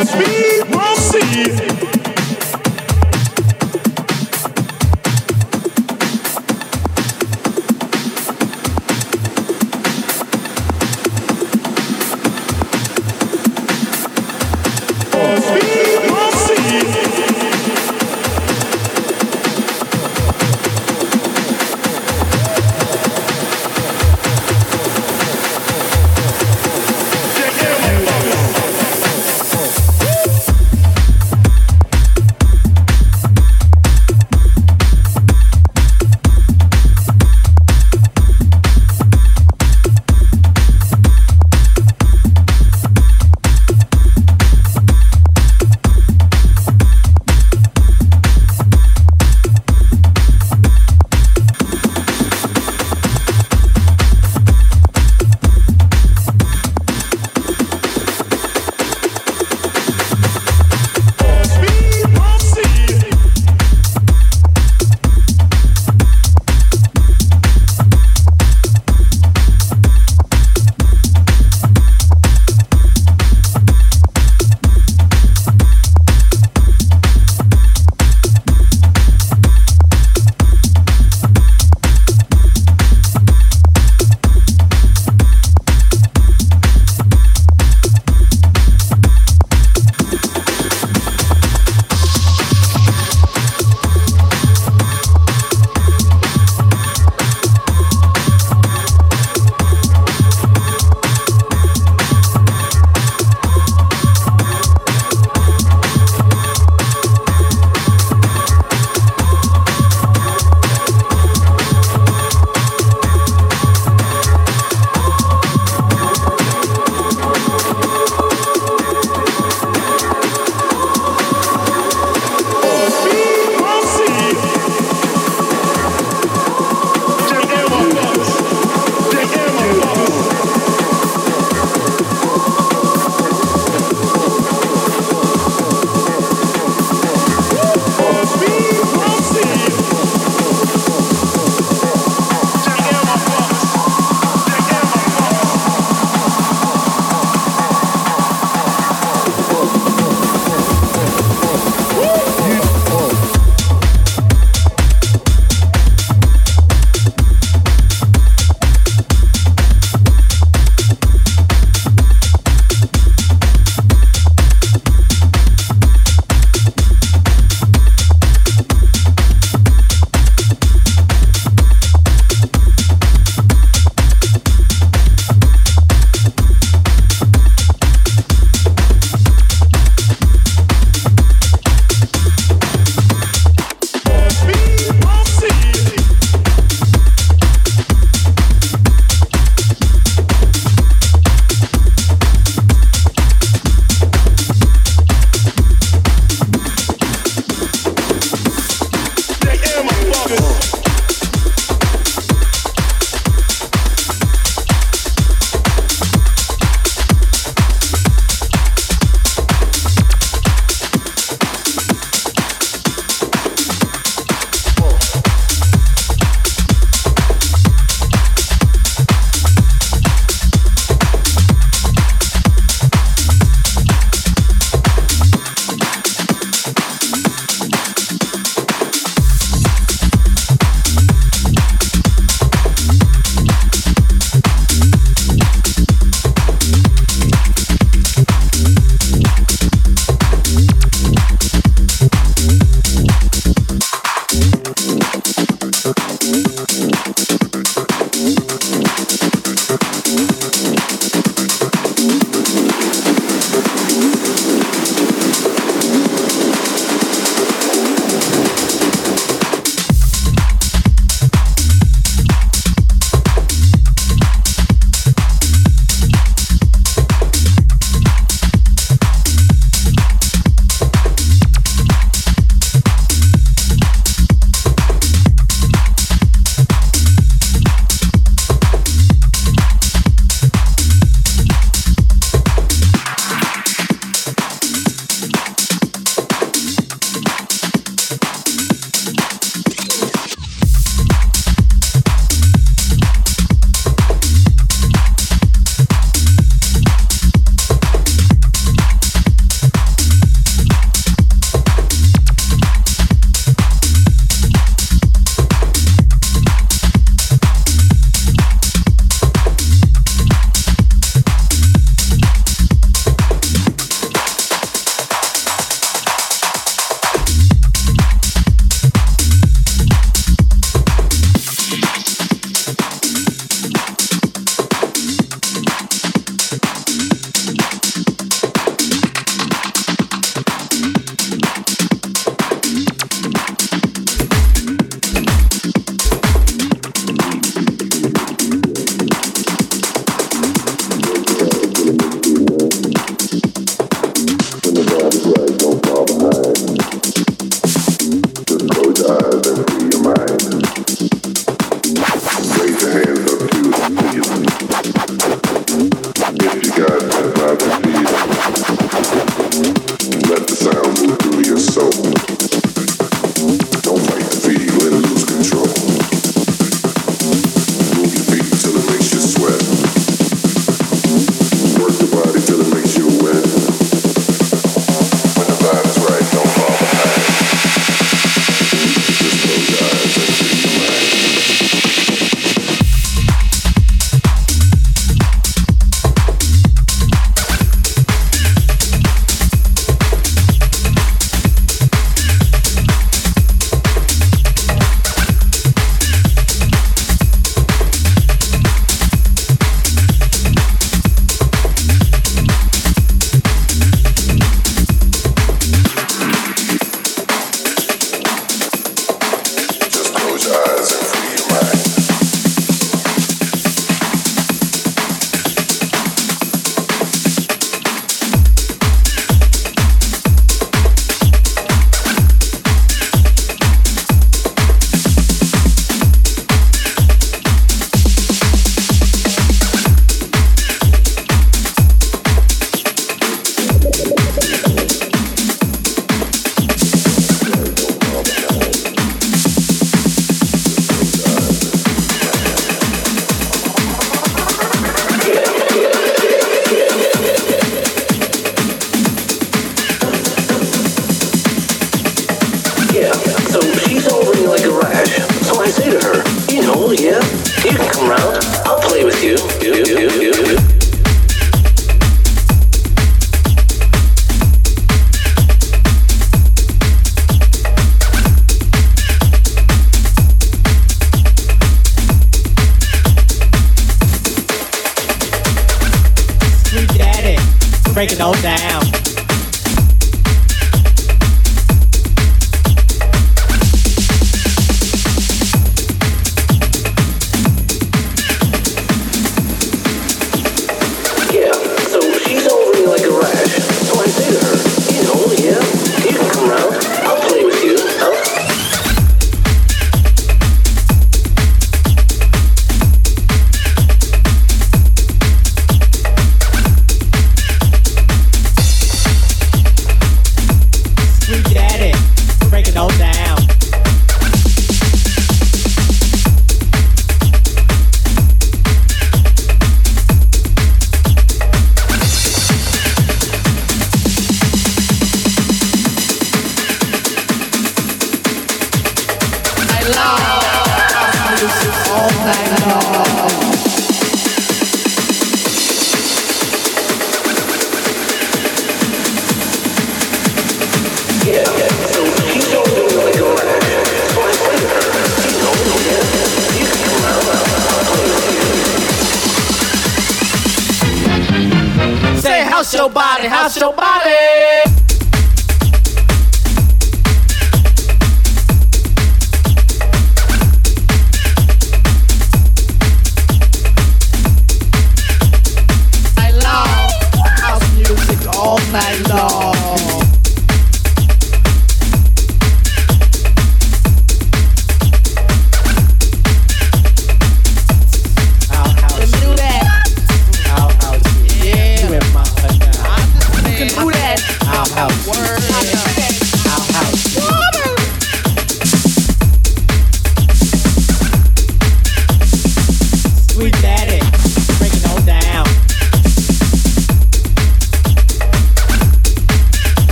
Speed, see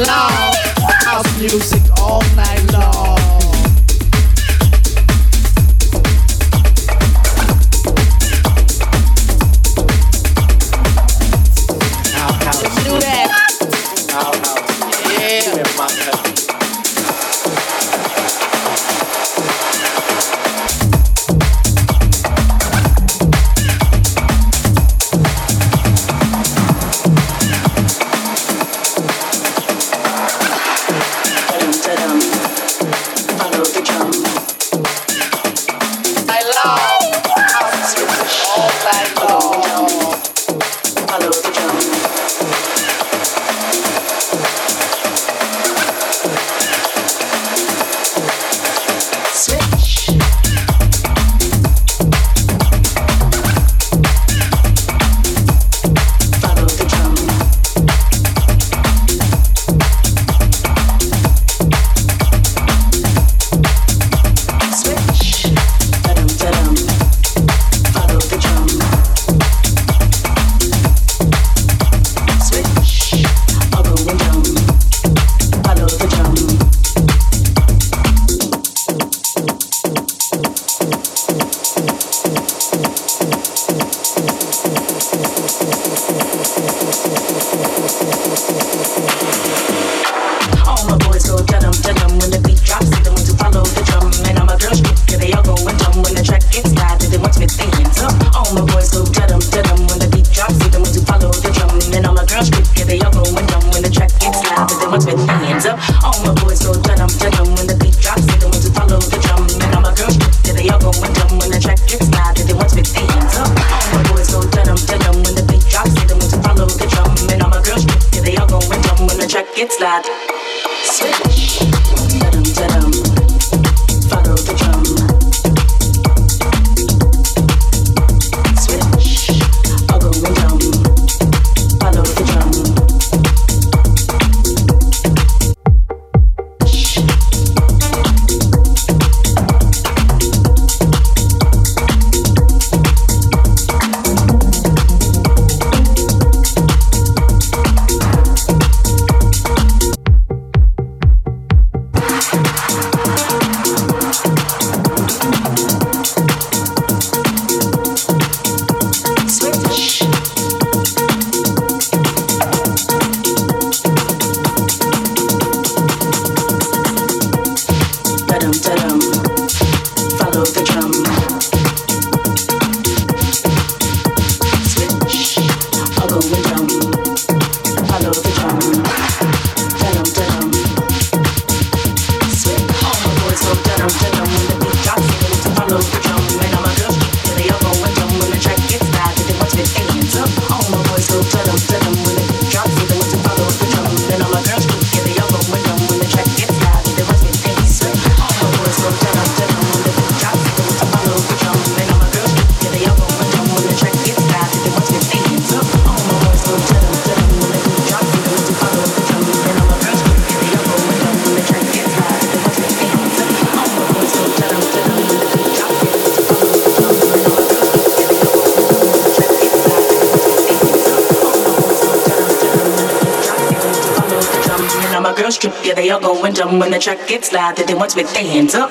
Night long, house music all when the track gets loud, that they want to with their hands up.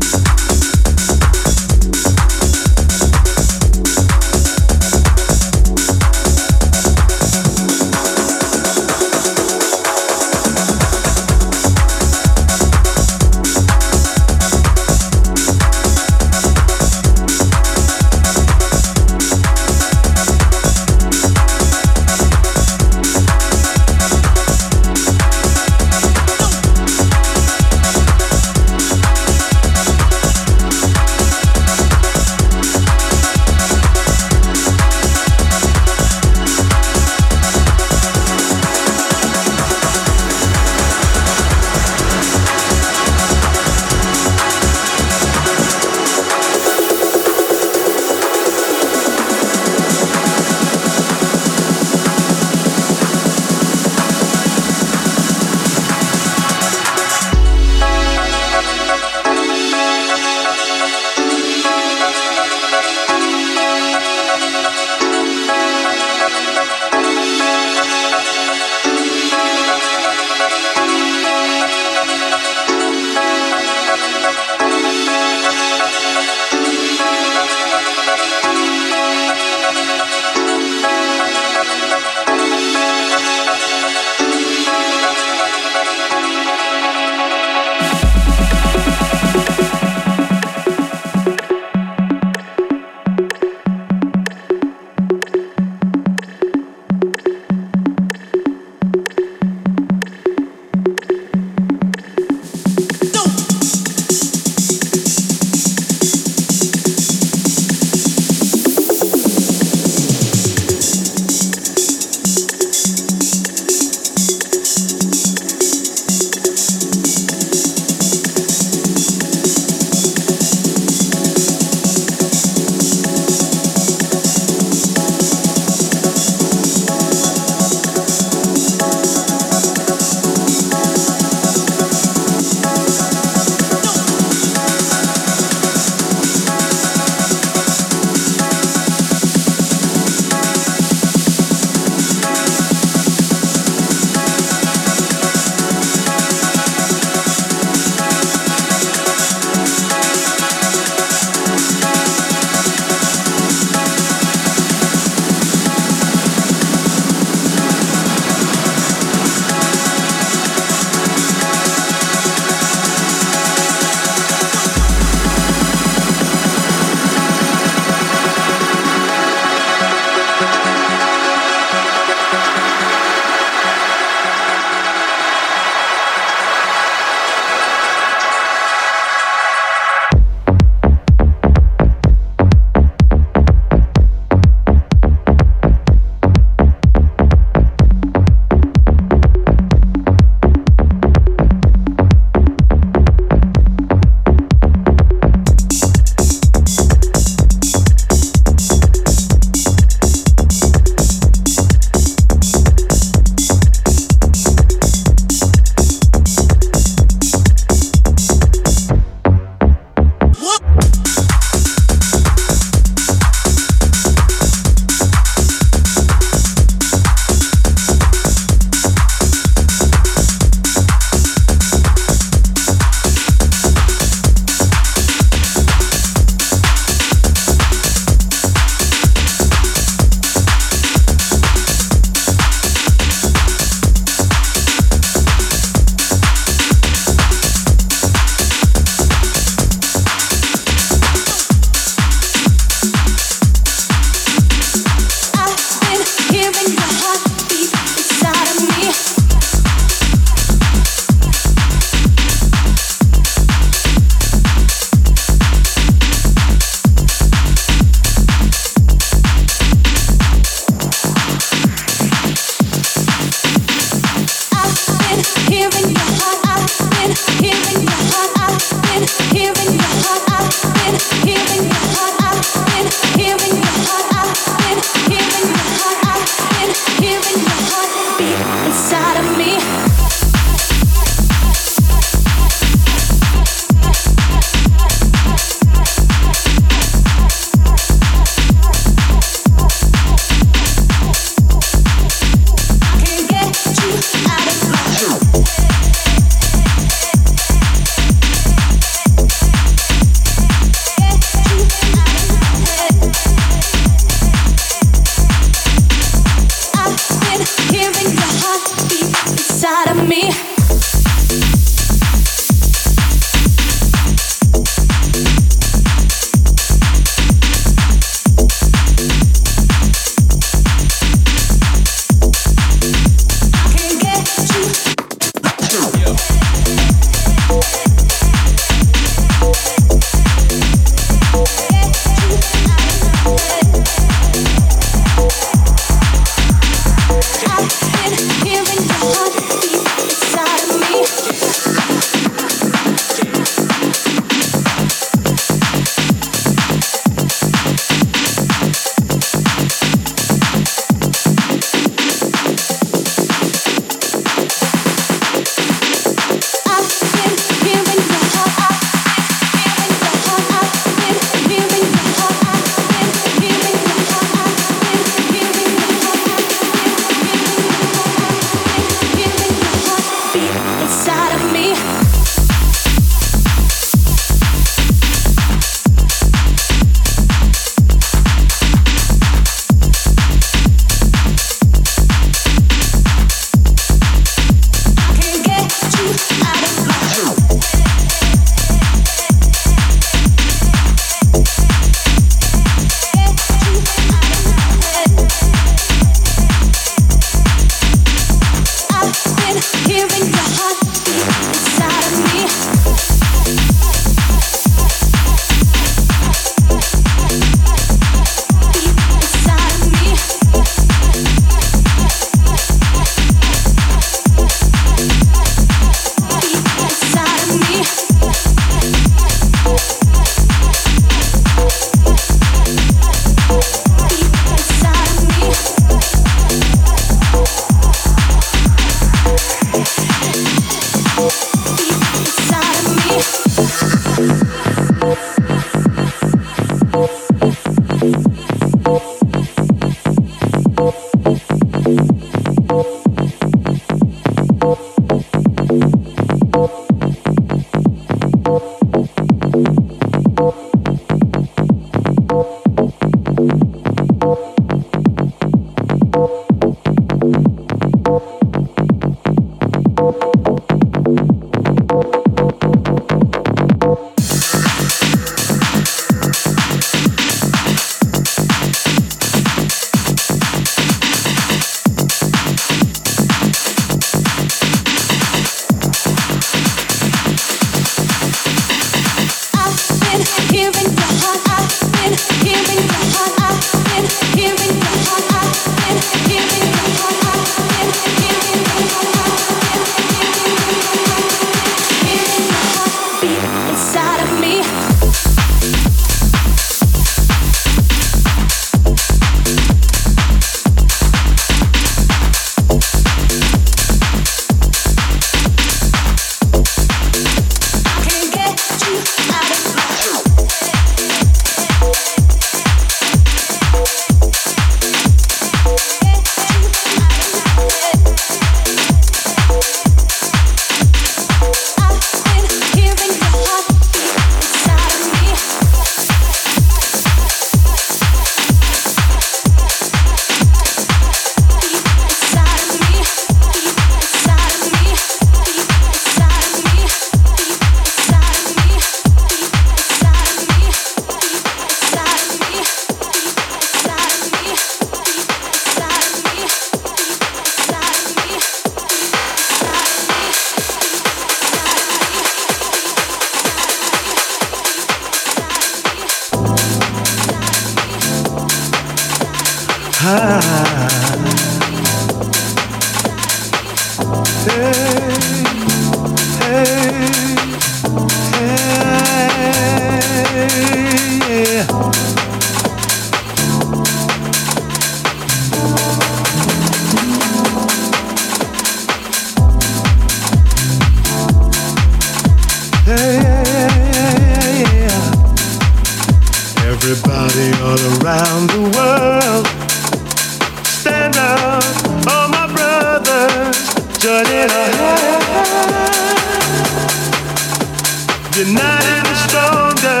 United we're stronger,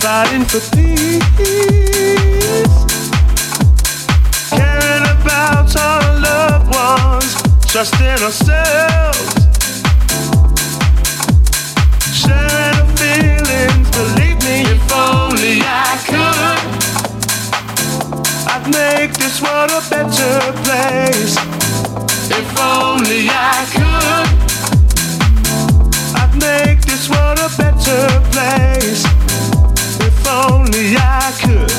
fighting for peace. Caring about our loved ones, trusting ourselves. Sharing our feelings, believe me, if only I could. I'd make this world a better place. If only I could make this world a better place. If only I could.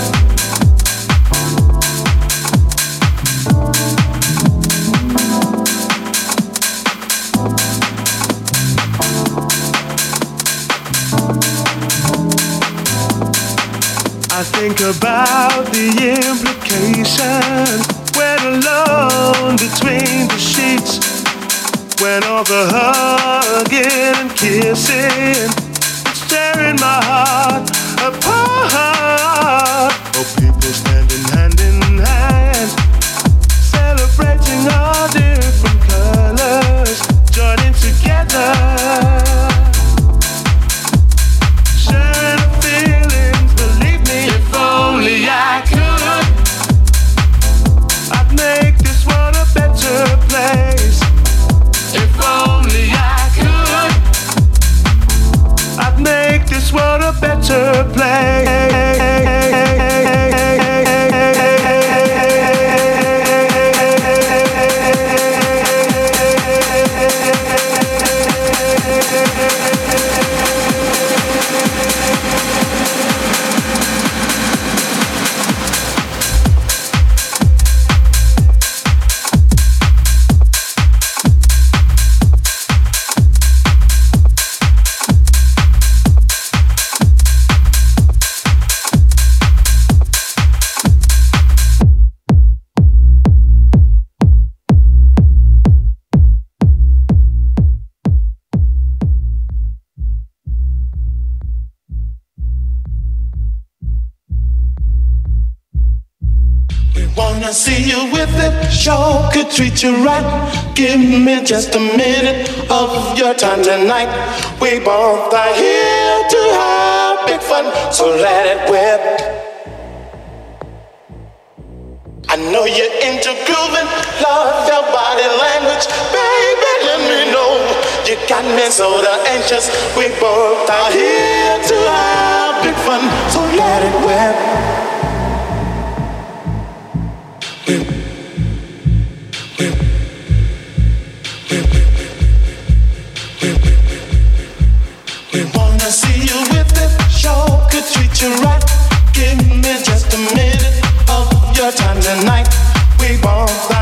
I think about the implications when alone between the sheets. When all the hugging and kissing, tearing my heart apart. Oh, people standing hand in hand, celebrating all different colors, joining together. this world a better place. Sure could treat you right. Give me just a minute of your time tonight. We both are here to have big fun, so let it whip. I know you're into grooving, love your body language, baby. Let me know you got me so anxious. We both are here to have big fun, so let it whip. We here.